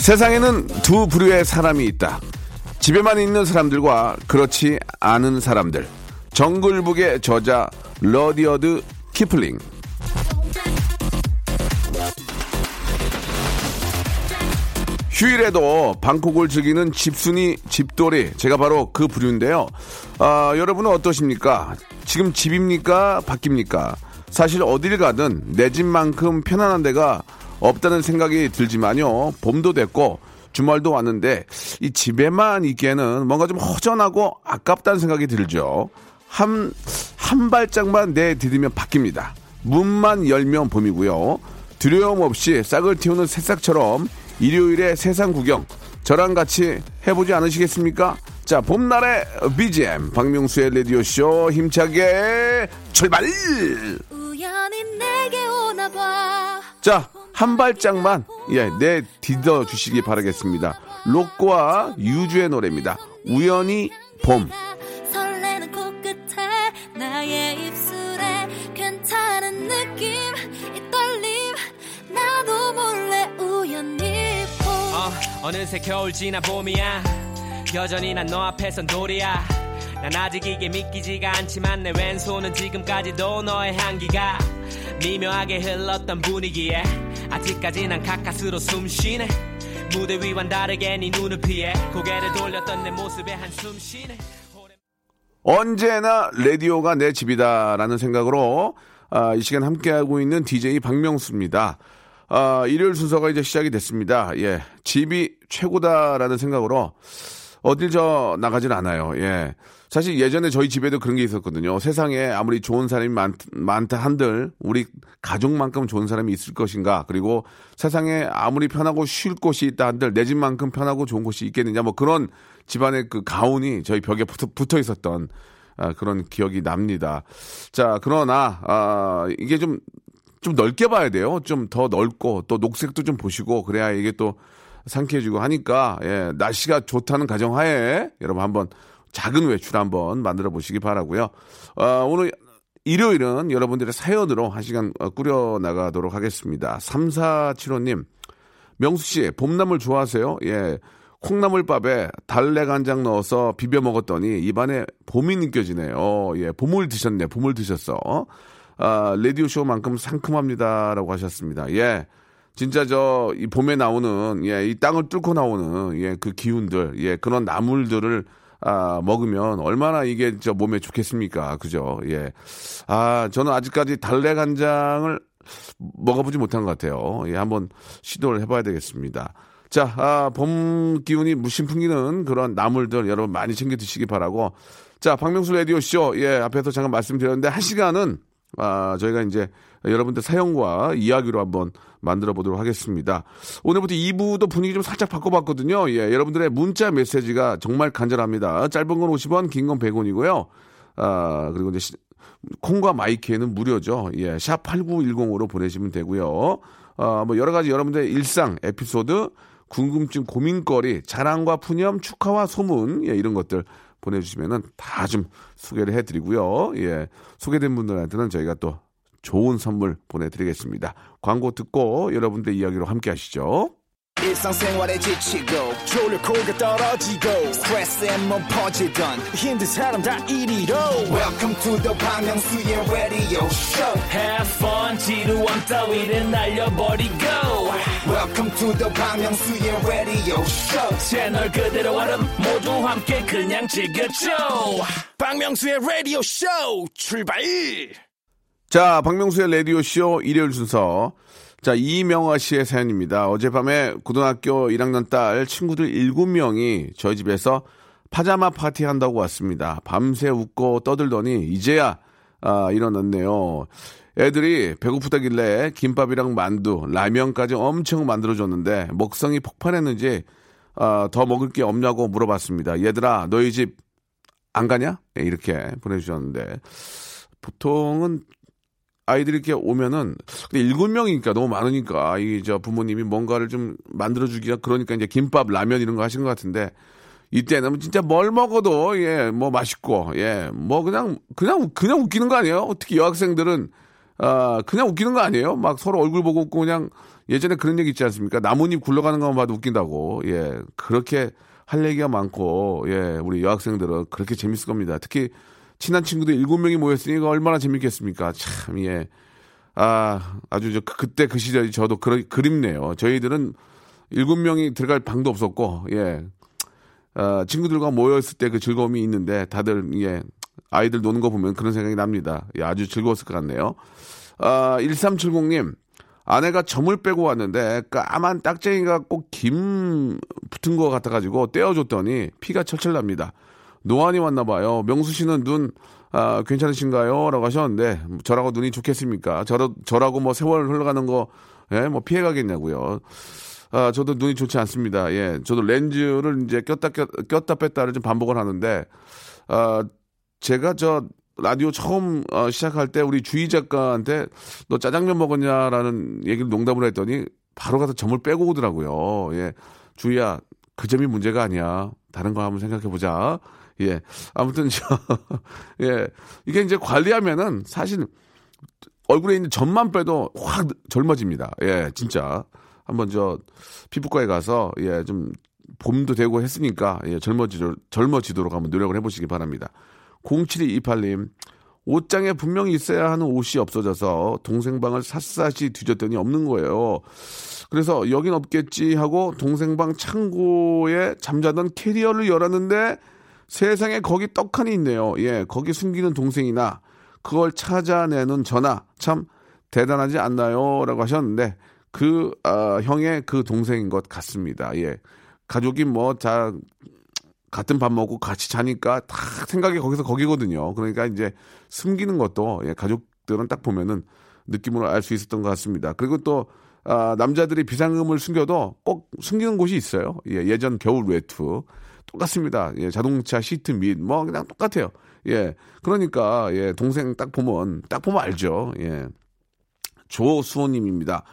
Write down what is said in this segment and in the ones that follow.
세상에는 두 부류의 사람이 있다. 집에만 있는 사람들과 그렇지 않은 사람들. 정글북의 저자 러디어드 키플링. 휴일에도 방콕을 즐기는 집순이 집돌이 제가 바로 그 부류인데요. 아, 여러분은 어떠십니까? 지금 집입니까? 밖입니까? 사실 어딜 가든 내 집만큼 편안한 데가 없다는 생각이 들지만요. 봄도 됐고 주말도 왔는데 이 집에만 있기에는 뭔가 좀 허전하고 아깝다는 생각이 들죠. 한, 한 발짝만 내디디면 바뀝니다. 문만 열면 봄이고요. 두려움 없이 싹을 틔우는 새싹처럼 일요일에 세상 구경 저랑 같이 해보지 않으시겠습니까? 자, 봄날의 BGM 박명수의 라디오 쇼 힘차게 출발! 자, 한 발짝만 예, 내 디뎌 주시기 바라겠습니다. 로꼬와 유주의 노래입니다. 우연히 봄. 어 느새 겨울 지나 봄이야 여전히 난 너 앞에선 돌이야 난 아직 이게 믿기지가 않지만 내 왼손은 지금까지도 너의 향기가 미묘하게 흘렀던 분위기에 아직까지 난 가까스로 숨 쉬네 무대 위와는 다르게 네 눈을 피해 고개를 돌렸던 내 모습에 한숨 쉬네 언제나 라디오가 내 집이다라는 생각으로 아, 이 시간 함께하고 있는 DJ 박명수입니다. 아, 일요일 순서가 이제 시작이 됐습니다. 예. 집이 최고다라는 생각으로 어딜 저 나가질 않아요. 예. 사실 예전에 저희 집에도 그런 게 있었거든요. 세상에 아무리 좋은 사람이 많, 많다 한들 우리 가족만큼 좋은 사람이 있을 것인가. 그리고 세상에 아무리 편하고 쉴 곳이 있다 한들 내 집만큼 편하고 좋은 곳이 있겠느냐. 뭐 그런 집안의 그 가온이 저희 벽에 붙어, 붙어 있었던 아, 그런 기억이 납니다. 자, 그러나, 아, 이게 좀, 좀 넓게 봐야 돼요. 좀 더 넓고, 또 녹색도 좀 보시고, 그래야 이게 또 상쾌해지고 하니까, 예, 날씨가 좋다는 가정하에, 여러분 한번 작은 외출 한번 만들어 보시기 바라고요 어, 오늘 일요일은 여러분들의 사연으로 한 시간 꾸려 나가도록 하겠습니다. 3475님, 명수 씨, 봄나물 좋아하세요? 예. 콩나물밥에 달래 간장 넣어서 비벼 먹었더니 입안에 봄이 느껴지네요. 예, 봄을 드셨네. 봄을 드셨어. 아, 라디오 쇼만큼 상큼합니다라고 하셨습니다. 예. 진짜 저 이 봄에 나오는 예, 이 땅을 뚫고 나오는 예, 그 기운들, 예, 그런 나물들을 아, 먹으면 얼마나 이게 저 몸에 좋겠습니까? 그죠? 예. 아, 저는 아직까지 달래 간장을 먹어보지 못한 것 같아요. 예, 한번 시도를 해봐야 되겠습니다. 자, 아, 봄 기운이 무심 풍기는 그런 나물들 여러분 많이 챙겨 드시기 바라고. 자, 박명수 라디오쇼, 예, 앞에서 잠깐 말씀드렸는데, 한 시간은, 아, 저희가 이제 여러분들 사연과 이야기로 한번 만들어 보도록 하겠습니다. 오늘부터 2부도 분위기 좀 살짝 바꿔봤거든요. 예, 여러분들의 문자 메시지가 정말 간절합니다. 짧은 건 50원, 긴 건 100원이고요. 아, 그리고 이제 시, 콩과 마이키에는 무료죠. 예, 샵 8910으로 보내시면 되고요. 아, 뭐 여러 가지 여러분들의 일상 에피소드, 궁금증, 고민거리, 자랑과 푸념, 축하와 소문, 예, 이런 것들 보내주시면은 다 좀 소개를 해드리고요. 예, 소개된 분들한테는 저희가 또 좋은 선물 보내드리겠습니다. 광고 듣고 여러분들 이야기로 함께 하시죠. 지치고, 떨어지고, 퍼지던, welcome to the Bang Myung-soo's radio show. Have fun 지루함 따위를 날려버리고. Welcome to the Bang Myung-soo's radio show. 채널 그대로 와름 모두 함께 그냥 즐겨줘. 박명수의 라디오 쇼 출발 자, 박명수의 라디오쇼 일요일 순서. 자, 이명화 씨의 사연입니다. 어젯밤에 고등학교 1학년 딸 친구들 7명이 저희 집에서 파자마 파티 한다고 왔습니다. 밤새 웃고 떠들더니 이제야 아, 일어났네요. 애들이 배고프다길래 김밥이랑 만두, 라면까지 엄청 만들어줬는데 먹성이 폭발했는지 아, 더 먹을 게 없냐고 물어봤습니다. 얘들아, 너희 집 안 가냐? 네, 이렇게 보내주셨는데 보통은 아이들이 이렇게 오면은 근데 일곱 명이니까 너무 많으니까 이 저 부모님이 뭔가를 좀 만들어 주기가 그러니까 이제 김밥, 라면 이런 거 하시는 것 같은데 이때는 진짜 뭘 먹어도 예 뭐 맛있고 예 뭐 그냥 그냥 그냥 웃기는 거 아니에요? 특히 여학생들은 아 그냥 웃기는 거 아니에요? 막 서로 얼굴 보고 웃고 그냥 예전에 그런 얘기 있지 않습니까? 나뭇잎 굴러가는 것만 봐도 웃긴다고 예 그렇게 할 얘기가 많고 예 우리 여학생들은 그렇게 재밌을 겁니다. 특히 친한 친구들 일곱 명이 모였으니까 얼마나 재밌겠습니까? 참, 예. 아, 아주 저, 그, 그때 그 시절이 저도 그러, 그립네요. 저희들은 일곱 명이 들어갈 방도 없었고, 예. 아, 친구들과 모였을 때 그 즐거움이 있는데 다들, 예. 아이들 노는 거 보면 그런 생각이 납니다. 예, 아주 즐거웠을 것 같네요. 아, 1370님. 아내가 점을 빼고 왔는데 까만 딱쟁이가 꼭 김 붙은 것 같아가지고 떼어줬더니 피가 철철 납니다. 노안이 왔나 봐요. 명수 씨는 눈 아, 괜찮으신가요? 라고 하셨는데 저라고 눈이 좋겠습니까? 저러, 저라고 뭐 세월 흘러가는 거 예, 뭐 피해 가겠냐고요. 아, 저도 눈이 좋지 않습니다. 예. 저도 렌즈를 이제 꼈다 꼈, 꼈다 뺐다를 좀 반복을 하는데 아, 제가 저 라디오 처음 어, 시작할 때 우리 주희 작가한테 너 짜장면 먹었냐라는 얘기를 농담을 했더니 바로 가서 점을 빼고 오더라고요. 예. 주희야, 그 점이 문제가 아니야. 다른 거 한번 생각해 보자. 예. 아무튼 저, 예. 이게 이제 관리하면은 사실 얼굴에 있는 점만 빼도 확 젊어집니다. 예, 진짜. 한번 저 피부과에 가서 예, 좀 봄도 되고 했으니까 예, 젊어지도록, 젊어지도록 한번 노력을 해보시기 바랍니다. 0728님, 옷장에 분명히 있어야 하는 옷이 없어져서 동생 방을 샅샅이 뒤졌더니 없는 거예요. 그래서 여긴 없겠지 하고 동생 방 창고에 잠자던 캐리어를 열었는데 세상에 거기 떡하니 있네요. 예, 거기 숨기는 동생이나 그걸 찾아내는 전화 참 대단하지 않나요? 라고 하셨는데 그 어, 형의 그 동생인 것 같습니다. 예. 가족이 뭐 다 같은 밥 먹고 같이 자니까 다 생각이 거기서 거기거든요. 그러니까 이제 숨기는 것도 예, 가족들은 딱 보면은 느낌으로 알 수 있었던 것 같습니다. 그리고 또 아, 남자들이 비상금을 숨겨도 꼭 숨기는 곳이 있어요. 예, 예전 겨울 외투 똑같습니다. 예, 자동차 시트 및뭐 그냥 똑같아요. 예, 그러니까 예, 동생 딱 보면 딱 보면 알죠. 예, 조수호님입니다.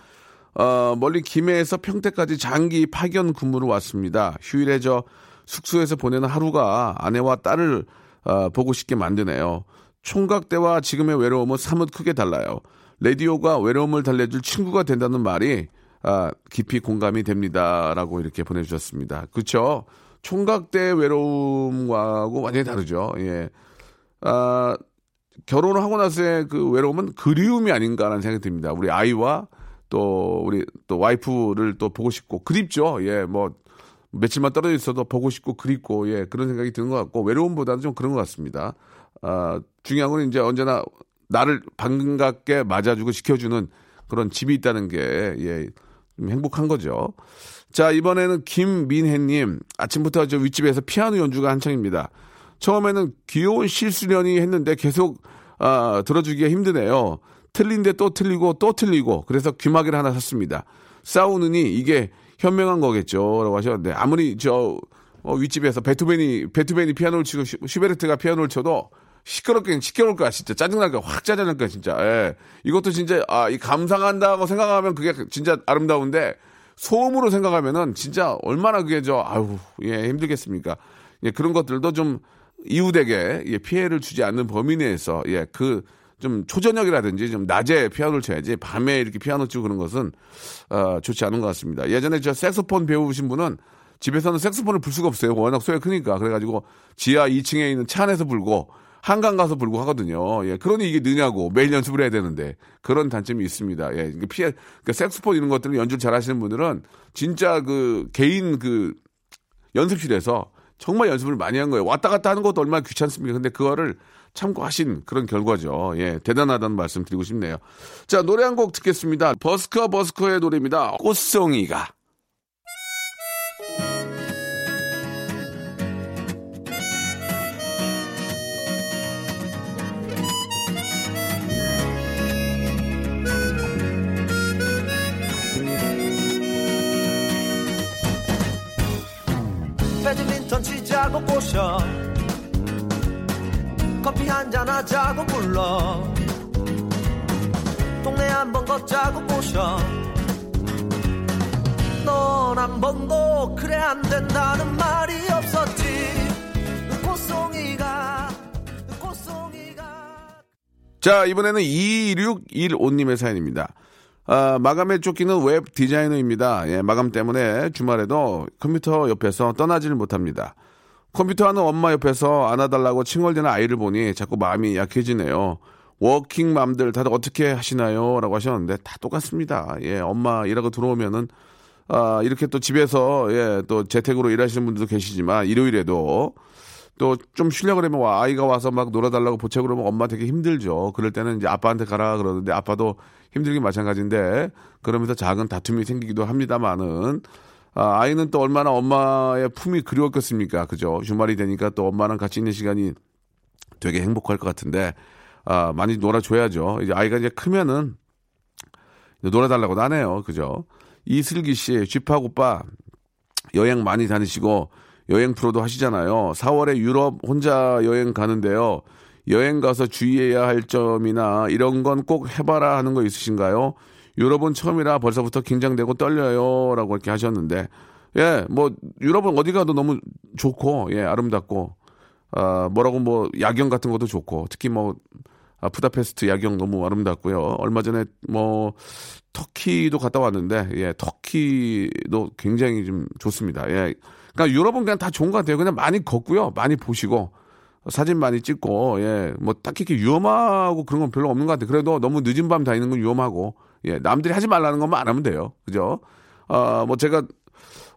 어, 멀리 김해에서 평택까지 장기 파견 근무로 왔습니다. 휴일에 저 숙소에서 보내는 하루가 아내와 딸을 어, 보고 싶게 만드네요. 총각 때와 지금의 외로움은 사뭇 크게 달라요. 라디오가 외로움을 달래줄 친구가 된다는 말이 아, 깊이 공감이 됩니다라고 이렇게 보내주셨습니다. 그렇죠? 총각 때 외로움과고 완전히 다르죠. 예. 아, 결혼을 하고 나서의 그 외로움은 그리움이 아닌가라는 생각이 듭니다. 우리 아이와 또 우리 또 와이프를 또 보고 싶고 그립죠. 예, 뭐 며칠만 떨어져 있어도 보고 싶고 그립고 예 그런 생각이 드는 것 같고 외로움보다는 좀 그런 것 같습니다. 아 중요한 건 이제 언제나 나를 반갑게 맞아주고 지켜주는 그런 집이 있다는 게 예, 행복한 거죠. 자 이번에는 김민혜님 아침부터 저 윗집에서 피아노 연주가 한창입니다. 처음에는 귀여운 실수련이 했는데 계속 아, 들어주기가 힘드네요. 틀린데 또 틀리고 또 틀리고 그래서 귀마개를 하나 샀습니다. 싸우느니 이게 현명한 거겠죠라고 하셨는데 아무리 저 어, 윗집에서 베토벤이 베토벤이 피아노를 치고 슈, 슈베르트가 피아노를 쳐도 시끄럽게 시끄러울 거야 진짜 짜증날 거야 확 짜증날 거야 진짜 예. 이것도 진짜 아 이 감상한다고 생각하면 그게 진짜 아름다운데 소음으로 생각하면은 진짜 얼마나 그게 저 아유 예 힘들겠습니까 예 그런 것들도 좀 이웃에게 예, 피해를 주지 않는 범위 내에서 예그 좀 초저녁이라든지 좀 낮에 피아노를 쳐야지 밤에 이렇게 피아노 치고 그런 것은 어, 좋지 않은 것 같습니다. 예전에 저 색소폰 배우신 분은 집에서는 색소폰을 불 수가 없어요. 워낙 소리가 크니까 그래가지고 지하 2층에 있는 차 안에서 불고 한강 가서 불고 하거든요. 예, 그러니 이게 느냐고 매일 연습을 해야 되는데 그런 단점이 있습니다. 예, 피해, 그러니까 색소폰 이런 것들을 연주를 잘 하시는 분들은 진짜 그 개인 그 연습실에서 정말 연습을 많이 한 거예요. 왔다 갔다 하는 것도 얼마나 귀찮습니까? 근데 그거를 참고하신 그런 결과죠. 예, 대단하다는 말씀 드리고 싶네요. 자, 노래 한 곡 듣겠습니다. 버스커 버스커의 노래입니다. 꽃송이가. 치자고 꼬셔 커피 한잔 하자고 불러 동네 한번 걷자고 꼬셔 넌 한 번도 그래 안 된다는 말이 없었지 꽃송이가 꽃송이가 자, 이번에는 2615님의 사연입니다. 아, 마감에 쫓기는 웹 디자이너입니다. 예, 마감 때문에 주말에도 컴퓨터 옆에서 떠나지를 못합니다. 컴퓨터 하는 엄마 옆에서 안아달라고 칭얼대는 아이를 보니 자꾸 마음이 약해지네요. 워킹맘들 다들 어떻게 하시나요? 라고 하셨는데 다 똑같습니다. 예, 엄마 일하고 들어오면은 아, 이렇게 또 집에서 예, 또 재택으로 일하시는 분들도 계시지만 일요일에도 또 좀 쉬려고 그러면 와, 아이가 와서 막 놀아달라고 보채고 그러면 엄마 되게 힘들죠. 그럴 때는 이제 아빠한테 가라 그러는데 아빠도 힘들긴 마찬가지인데 그러면서 작은 다툼이 생기기도 합니다만은 아, 아이는 또 얼마나 엄마의 품이 그리웠겠습니까? 그죠? 주말이 되니까 또 엄마랑 같이 있는 시간이 되게 행복할 것 같은데 아, 많이 놀아줘야죠. 이제 아이가 이제 크면은 놀아달라고도 하네요. 그죠? 이슬기 씨, 쥐팍 오빠 여행 많이 다니시고 여행 프로도 하시잖아요. 4월에 유럽 혼자 여행 가는데요. 여행 가서 주의해야 할 점이나 이런 건 꼭 해봐라 하는 거 있으신가요? 유럽은 처음이라 벌써부터 긴장되고 떨려요. 라고 이렇게 하셨는데, 예, 뭐, 유럽은 어디 가도 너무 좋고, 예, 아름답고, 아, 뭐라고 뭐, 야경 같은 것도 좋고, 특히 뭐, 아, 부다페스트 야경 너무 아름답고요. 얼마 전에 뭐, 터키도 갔다 왔는데, 예, 터키도 굉장히 좀 좋습니다. 예. 그러니까 유럽은 그냥 다 좋은 것 같아요. 그냥 많이 걷고요. 많이 보시고, 사진 많이 찍고, 예, 뭐 딱히 이렇게 위험하고 그런 건 별로 없는 것 같아요. 그래도 너무 늦은 밤 다니는 건 위험하고, 예, 남들이 하지 말라는 것만 안 하면 돼요. 그죠? 어, 뭐 제가,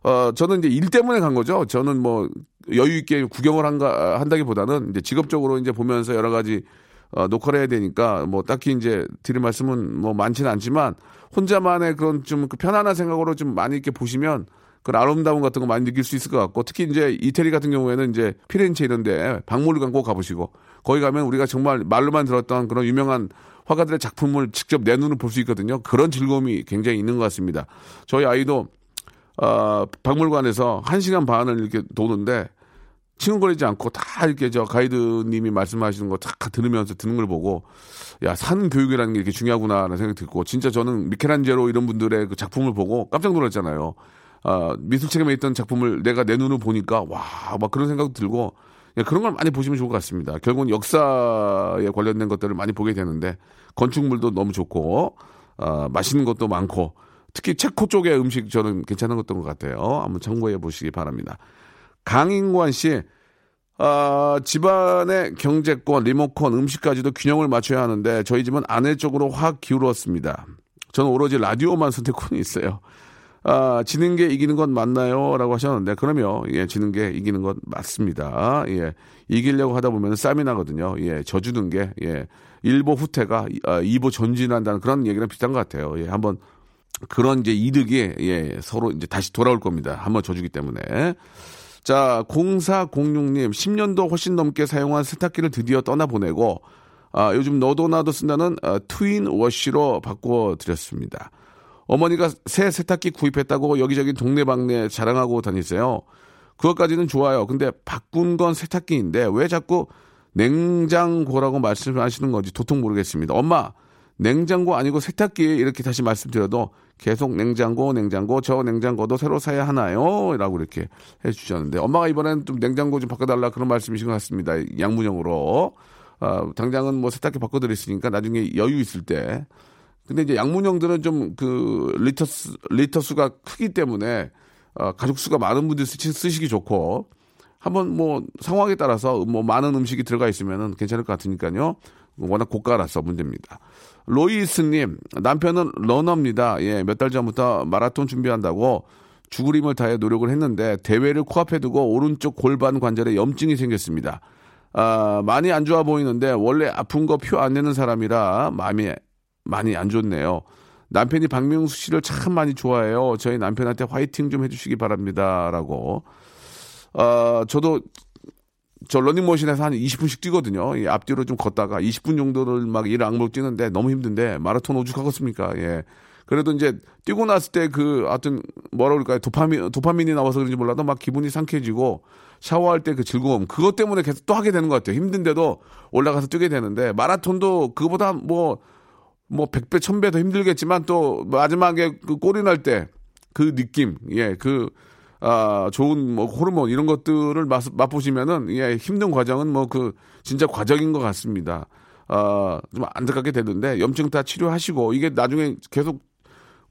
어, 저는 이제 일 때문에 간 거죠. 저는 뭐 여유 있게 구경을 한가, 한다기 보다는 이제 직업적으로 이제 보면서 여러 가지 어, 녹화를 해야 되니까 뭐 딱히 이제 드릴 말씀은 뭐 많지는 않지만 혼자만의 그런 좀 그 편안한 생각으로 좀 많이 이렇게 보시면 그런 아름다움 같은 거 많이 느낄 수 있을 것 같고 특히 이제 이태리 같은 경우에는 이제 피렌체 이런데 박물관 꼭 가보시고 거기 가면 우리가 정말 말로만 들었던 그런 유명한 화가들의 작품을 직접 내 눈으로 볼 수 있거든요. 그런 즐거움이 굉장히 있는 것 같습니다. 저희 아이도 어, 박물관에서 한 시간 반을 이렇게 도는데 칭얼거리지 않고 다 이렇게 저 가이드님이 말씀하시는 거 다 들으면서 듣는 걸 보고 야, 산 교육이라는 게 이렇게 중요하구나라는 생각이 들고 진짜 저는 미켈란젤로 이런 분들의 그 작품을 보고 깜짝 놀랐잖아요. 아, 미술책에 있던 작품을 내가 내 눈으로 보니까 와, 막 그런 생각도 들고 예, 그런 걸 많이 보시면 좋을 것 같습니다. 결국은 역사에 관련된 것들을 많이 보게 되는데 건축물도 너무 좋고 아, 맛있는 것도 많고 특히 체코 쪽의 음식 저는 괜찮은 것던 것 같아요. 한번 참고해 보시기 바랍니다. 강인관 씨, 아, 집안의 경제권, 리모컨, 음식까지도 균형을 맞춰야 하는데 저희 집은 아내 쪽으로 확 기울었습니다. 저는 오로지 라디오만 선택권이 있어요. 아, 지는 게 이기는 건 맞나요? 라고 하셨는데, 그러면, 예, 지는 게 이기는 건 맞습니다. 예, 이기려고 하다 보면 쌈이 나거든요. 예, 져주는 게, 예, 일보 후퇴가, 아, 이보 전진한다는 그런 얘기랑 비슷한 것 같아요. 예, 한번, 그런 이제 이득이, 예, 서로 이제 다시 돌아올 겁니다. 한번 져주기 때문에. 자, 0406님, 10년도 훨씬 넘게 사용한 세탁기를 드디어 떠나보내고, 아, 요즘 너도 나도 쓴다는 아, 트윈 워시로 바꿔드렸습니다. 어머니가 새 세탁기 구입했다고 여기저기 동네방네 자랑하고 다니세요. 그것까지는 좋아요. 근데 바꾼 건 세탁기인데 왜 자꾸 냉장고라고 말씀하시는 건지 도통 모르겠습니다. 엄마, 냉장고 아니고 세탁기 이렇게 다시 말씀드려도 계속 냉장고, 냉장고, 저 냉장고도 새로 사야 하나요? 라고 이렇게 해주셨는데 엄마가 이번엔 좀 냉장고 좀 바꿔달라 그런 말씀이신 것 같습니다. 양문형으로. 어, 당장은 뭐 세탁기 바꿔드렸으니까 나중에 여유 있을 때 근데 이제 양문형들은 좀 그 리터 수, 리터 수가 크기 때문에 어, 가족 수가 많은 분들이 쓰시, 쓰시기 좋고 한번 뭐 상황에 따라서 뭐 많은 음식이 들어가 있으면은 괜찮을 것 같으니까요. 워낙 고가라서 문제입니다. 로이스님 남편은 러너입니다. 예, 몇 달 전부터 마라톤 준비한다고 죽을 힘을 다해 노력을 했는데 대회를 코앞에 두고 오른쪽 골반 관절에 염증이 생겼습니다. 아, 많이 안 좋아 보이는데 원래 아픈 거 표 안 내는 사람이라 마음이 많이 안 좋네요. 남편이 박명수 씨를 참 많이 좋아해요. 저희 남편한테 화이팅 좀 해주시기 바랍니다. 라고. 어, 저도 저 러닝머신에서 한 20분씩 뛰거든요. 예, 앞뒤로 좀 걷다가 20분 정도를 막 일을 악물고 뛰는데 너무 힘든데 마라톤 오죽하겠습니까? 예. 그래도 이제 뛰고 났을 때 그 하여튼 뭐라 그럴까요? 도파민 도파민이 나와서 그런지 몰라도 막 기분이 상쾌해지고 샤워할 때 그 즐거움 그것 때문에 계속 또 하게 되는 것 같아요. 힘든데도 올라가서 뛰게 되는데 마라톤도 그거보다 뭐 뭐 100배, 1000배 더 힘들겠지만 또 마지막에 그 골이 날 때 그 느낌, 예, 그, 아, 좋은 뭐 호르몬 이런 것들을 맛, 맛보시면은, 예, 힘든 과정은 뭐 그 진짜 과정인 것 같습니다. 아, 좀 안타깝게 되는데 염증 다 치료하시고 이게 나중에 계속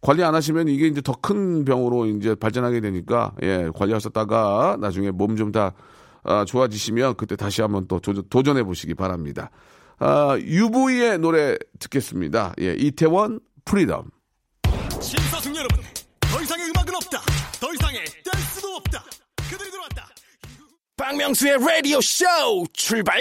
관리 안 하시면 이게 이제 더 큰 병으로 이제 발전하게 되니까, 예, 관리하셨다가 나중에 몸 좀 다, 아, 좋아지시면 그때 다시 한번 또 도전, 해 보시기 바랍니다. 아, UV의 노래 듣겠습니다. 예, 이태원 Freedom. 신사숙녀 여러분, 더 이상의 음악은 없다. 더 이상의 댄스도 없다. 그들이 들어왔다. 박명수의 라디오 쇼 출발!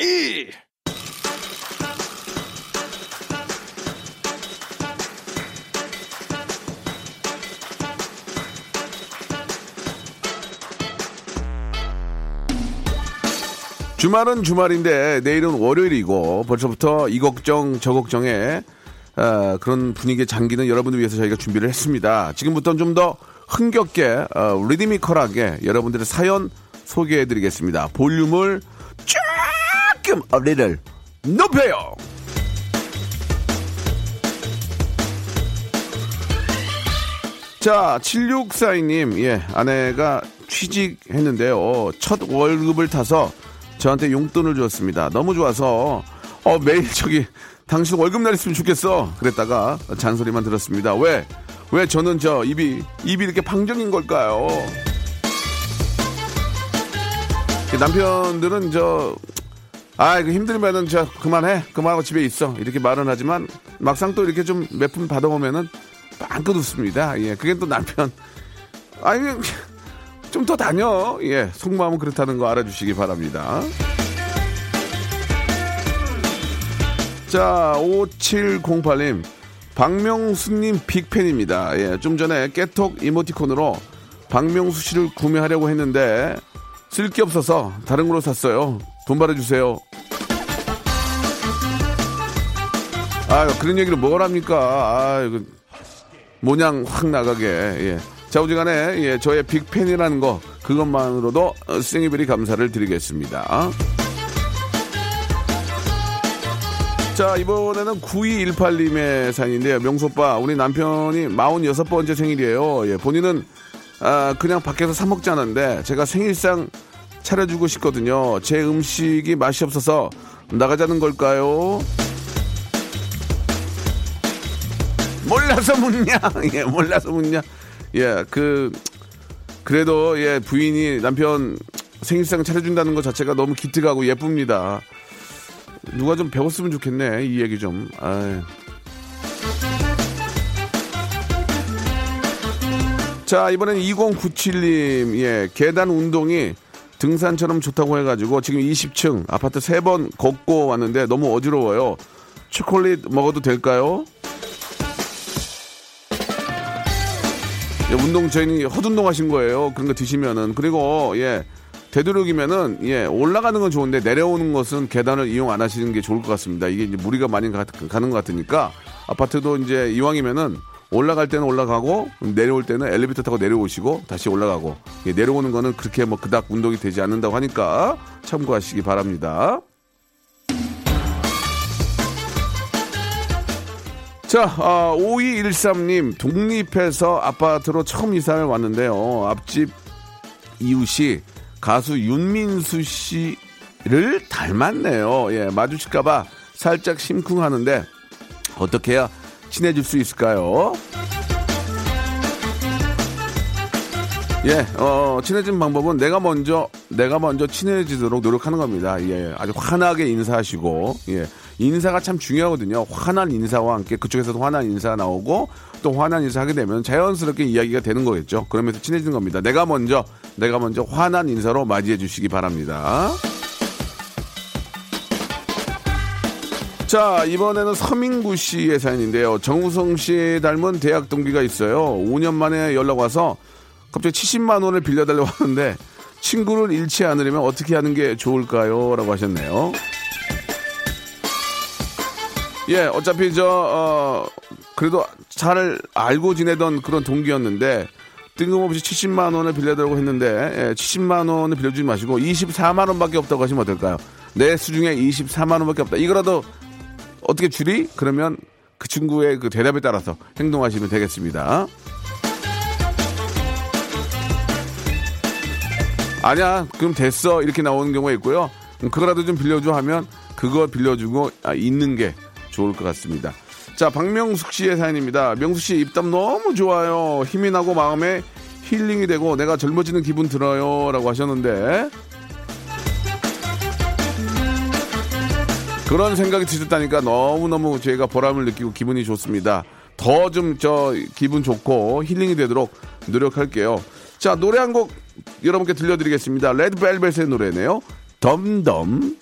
주말은 주말인데 내일은 월요일이고 벌써부터 이 걱정 저 걱정에 어, 그런 분위기에 잠기는 여러분을 위해서 저희가 준비를 했습니다. 지금부터는 좀 더 흥겹게 어, 리드미컬하게 여러분들의 사연 소개해드리겠습니다. 볼륨을 조금 어리를 높여요. 자, 7642님, 예, 아내가 취직했는데요. 첫 월급을 타서 저한테 용돈을 주었습니다. 너무 좋아서 어 매일 저기 당신 월급 날 있으면 좋겠어. 그랬다가 잔소리만 들었습니다. 왜? 왜 저는 저 입이 입이 이렇게 방정인 걸까요? 남편들은 저 아, 이거 힘들면은 저 그만해. 그만하고 집에 있어. 이렇게 말은 하지만 막상 또 이렇게 좀 몇 푼 받아보면은 빵긋 웃습니다. 예. 그게 또 남편. 아니, 좀 더 다녀. 예, 속마음은 그렇다는 거 알아주시기 바랍니다. 자, 5708님. 박명수님 빅팬입니다. 예, 좀 전에 깨톡 이모티콘으로 박명수 씨를 구매하려고 했는데 쓸 게 없어서 다른 걸로 샀어요. 돈 받아주세요. 아, 그런 얘기를 뭘 합니까? 아, 이거 모냥 확 나가게. 예. 자우지간에 예, 저의 빅팬이라는 거 그것만으로도 생이별이 감사를 드리겠습니다. 자 이번에는 9218님의 사연인데요. 명소빠 우리 남편이 46번째 생일이에요. 예, 본인은 아, 그냥 밖에서 사 먹지 않았는데 제가 생일상 차려주고 싶거든요. 제 음식이 맛이 없어서 나가자는 걸까요? 몰라서 묻냐? 예, 몰라서 묻냐? 예, 그, 그래도, 예, 부인이 남편 생일상 차려준다는 것 자체가 너무 기특하고 예쁩니다. 누가 좀 배웠으면 좋겠네, 이 얘기 좀. 아유. 자, 이번엔 2097님, 예, 계단 운동이 등산처럼 좋다고 해가지고 지금 20층 아파트 3번 걷고 왔는데 너무 어지러워요. 초콜릿 먹어도 될까요? 예, 운동 저희는 헛운동 하신 거예요. 그런 거 드시면은 그리고 예 되도록이면은 예 올라가는 건 좋은데 내려오는 것은 계단을 이용 안 하시는 게 좋을 것 같습니다. 이게 이제 무리가 많이 가, 가는 것 같으니까 아파트도 이제 이왕이면은 올라갈 때는 올라가고 내려올 때는 엘리베이터 타고 내려오시고 다시 올라가고 예, 내려오는 거는 그렇게 뭐 그닥 운동이 되지 않는다고 하니까 참고하시기 바랍니다. 자, 아, 5213님, 독립해서 아파트로 처음 이사를 왔는데요. 앞집 이웃이 가수 윤민수 씨를 닮았네요. 예, 마주칠까봐 살짝 심쿵하는데, 어떻게 해야 친해질 수 있을까요? 예, 어, 친해진 방법은 내가 먼저, 내가 먼저 친해지도록 노력하는 겁니다. 예, 아주 환하게 인사하시고, 예. 인사가 참 중요하거든요. 환한 인사와 함께 그쪽에서도 환한 인사가 나오고 또 환한 인사 하게 되면 자연스럽게 이야기가 되는 거겠죠. 그러면서 친해지는 겁니다. 내가 먼저, 내가 먼저 환한 인사로 맞이해 주시기 바랍니다. 자, 이번에는 서민구 씨의 사연인데요. 정우성 씨 닮은 대학 동기가 있어요. 5년 만에 연락 와서 갑자기 70만 원을 빌려달라고 하는데 친구를 잃지 않으려면 어떻게 하는 게 좋을까요? 라고 하셨네요. 예, 어차피 저, 어, 그래도 잘 알고 지내던 그런 동기였는데 뜬금없이 70만 원을 빌려달라고 했는데 예, 70만 원을 빌려주지 마시고 24만 원밖에 없다고 하시면 어떨까요? 내 수중에 24만 원밖에 없다. 이거라도 어떻게 줄이? 그러면 그 친구의 그 대답에 따라서 행동하시면 되겠습니다. 아니야, 그럼 됐어. 이렇게 나오는 경우가 있고요. 음, 그거라도 좀 빌려줘 하면 그거 빌려주고 아, 있는 게 좋을 것 같습니다. 자, 박명숙 씨의 사연입니다. 명숙 씨 입담 너무 좋아요. 힘이 나고 마음에 힐링이 되고 내가 젊어지는 기분 들어요. 라고 하셨는데. 그런 생각이 드셨다니까 너무너무 저희가 보람을 느끼고 기분이 좋습니다. 더 좀 저 기분 좋고 힐링이 되도록 노력할게요. 자, 노래 한 곡 여러분께 들려드리겠습니다. 레드벨벳의 노래네요. 덤덤.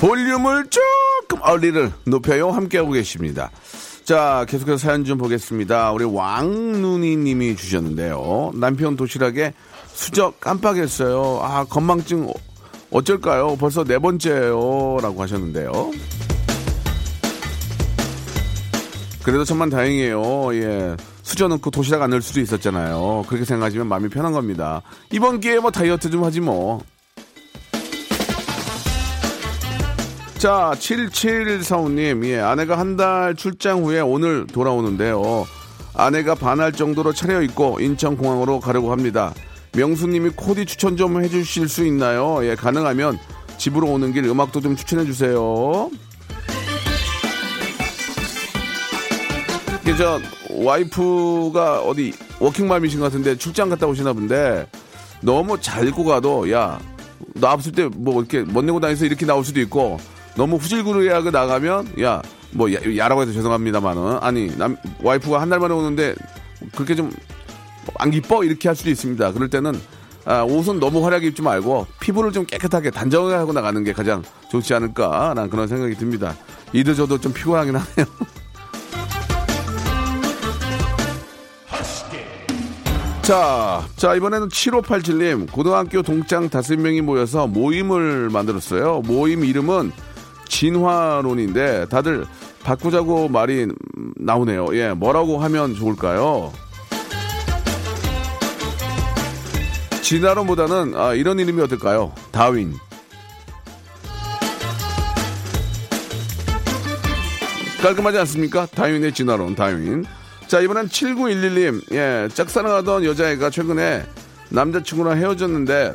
볼륨을 조금 어리를 높여요. 함께하고 계십니다. 자, 계속해서 사연 좀 보겠습니다. 우리 왕눈이 님이 주셨는데요. 남편 도시락에 수저 깜빡했어요. 아, 건망증 어- 어쩔까요? 벌써 네 번째예요. 라고 하셨는데요. 그래도 천만 다행이에요. 예. 수저 넣고 도시락 안 넣을 수도 있었잖아요. 그렇게 생각하시면 마음이 편한 겁니다. 이번 기회에 뭐 다이어트 좀 하지 뭐. 자, 7745님, 예, 아내가 한 달 출장 후에 오늘 돌아오는데요. 아내가 반할 정도로 차려입고 인천공항으로 가려고 합니다. 명수님이 코디 추천 좀 해주실 수 있나요? 예, 가능하면 집으로 오는 길 음악도 좀 추천해주세요. 이게 저, 와이프가 어디 워킹맘이신 것 같은데 출장 갔다 오시나 본데 너무 잘 입고 가도 야, 나 없을 때 뭐 이렇게 멋 내고 다니서 이렇게 나올 수도 있고 너무 후질구리하게 나가면 야 뭐 야라고 해서 죄송합니다만은 아니 남 와이프가 한 달 만에 오는데 그렇게 좀 안 기뻐 이렇게 할 수도 있습니다. 그럴 때는 아, 옷은 너무 화려하게 입지 말고 피부를 좀 깨끗하게 단정하게 하고 나가는 게 가장 좋지 않을까라는 그런 생각이 듭니다. 이도 저도 좀 피곤하긴 하네요. 자, 자, 이번에는 7587님, 고등학교 동창 다섯 명이 모여서 모임을 만들었어요. 모임 이름은 진화론인데, 다들 바꾸자고 말이 나오네요. 예, 뭐라고 하면 좋을까요? 진화론보다는, 아, 이런 이름이 어떨까요? 다윈. 깔끔하지 않습니까? 다윈의 진화론, 다윈. 자, 이번엔 7911님. 예, 짝사랑하던 여자애가 최근에 남자친구랑 헤어졌는데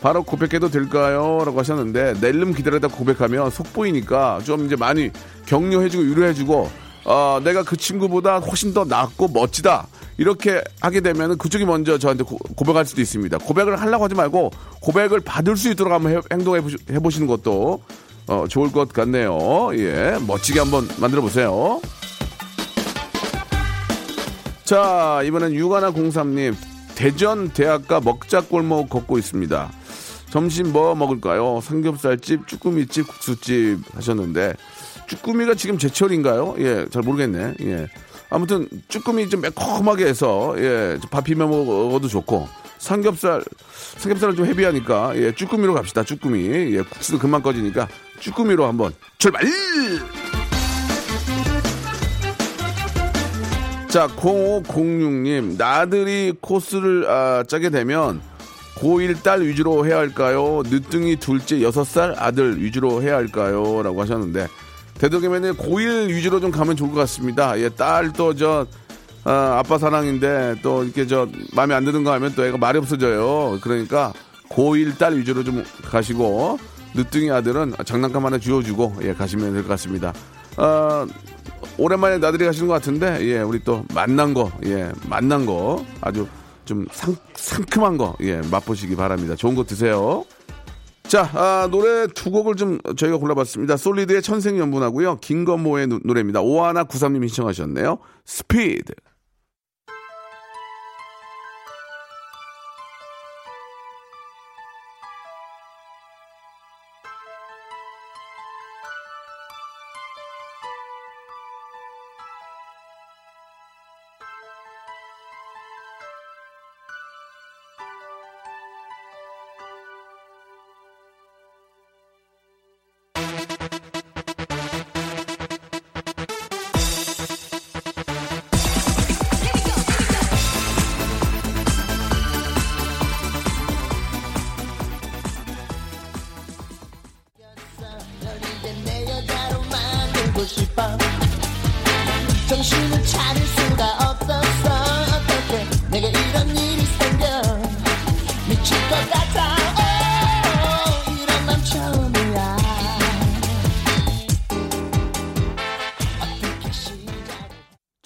바로 고백해도 될까요? 라고 하셨는데 낼름 기다리다 고백하면 속보이니까 좀 이제 많이 격려해주고 위로해주고 어, 내가 그 친구보다 훨씬 더 낫고 멋지다. 이렇게 하게 되면 그쪽이 먼저 저한테 고, 고백할 수도 있습니다. 고백을 하려고 하지 말고 고백을 받을 수 있도록 한번 해, 행동해 보시, 해보시는 것도 어, 좋을 것 같네요. 예, 멋지게 한번 만들어 보세요. 자, 이번엔 유가나 공삼님 대전 대학가 먹자골목 걷고 있습니다. 점심 뭐 먹을까요? 삼겹살집, 쭈꾸미집, 국수집 하셨는데 쭈꾸미가 지금 제철인가요? 예, 잘 모르겠네. 예. 아무튼 쭈꾸미 좀 매콤하게 해서 예, 밥 비벼 먹어도 좋고 삼겹살 삼겹살은 좀 헤비하니까 예, 쭈꾸미로 갑시다. 쭈꾸미. 예, 국수도 금방 꺼지니까 쭈꾸미로 한번 출발! 자, 0506님, 나들이 코스를 아, 짜게 되면 고1 딸 위주로 해야 할까요? 늦둥이 둘째 6살 아들 위주로 해야 할까요? 라고 하셨는데, 되도록이면 고1 위주로 좀 가면 좋을 것 같습니다. 예, 딸 또 저, 아, 아빠 사랑인데 또 이렇게 저, 마음에 안 드는 거 하면 또 애가 말이 없어져요. 그러니까 고1 딸 위주로 좀 가시고, 늦둥이 아들은 장난감 하나 쥐어주고, 예, 가시면 될 것 같습니다. 아, 오랜만에 나들이 가시는 것 같은데, 예, 우리 또 맛난 거, 예, 맛난 거 아주 좀 상, 상큼한 거, 예, 맛보시기 바랍니다. 좋은 거 드세요. 자, 아, 노래 두 곡을 좀 저희가 골라봤습니다. 솔리드의 천생연분하고요. 김건모의 노- 노래입니다. 오하나 구삼님이 신청하셨네요. 스피드.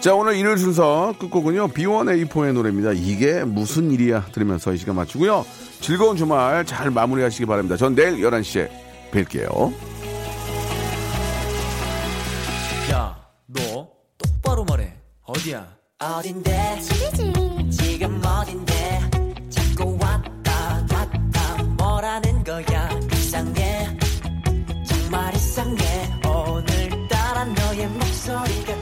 자, 오늘 일요일 순서 끝곡은요, B1A4의 노래입니다. 이게 무슨 일이야? 들으면서 이 시간 마치고요. 즐거운 주말 잘 마무리 하시기 바랍니다. 전 내일 11시에 뵐게요. 야, 너 똑바로 말해. 어디야? 어딘데 지금 어딘데 자꾸 왔다 갔다 뭐라는 거야 이상해 정말 이상해 오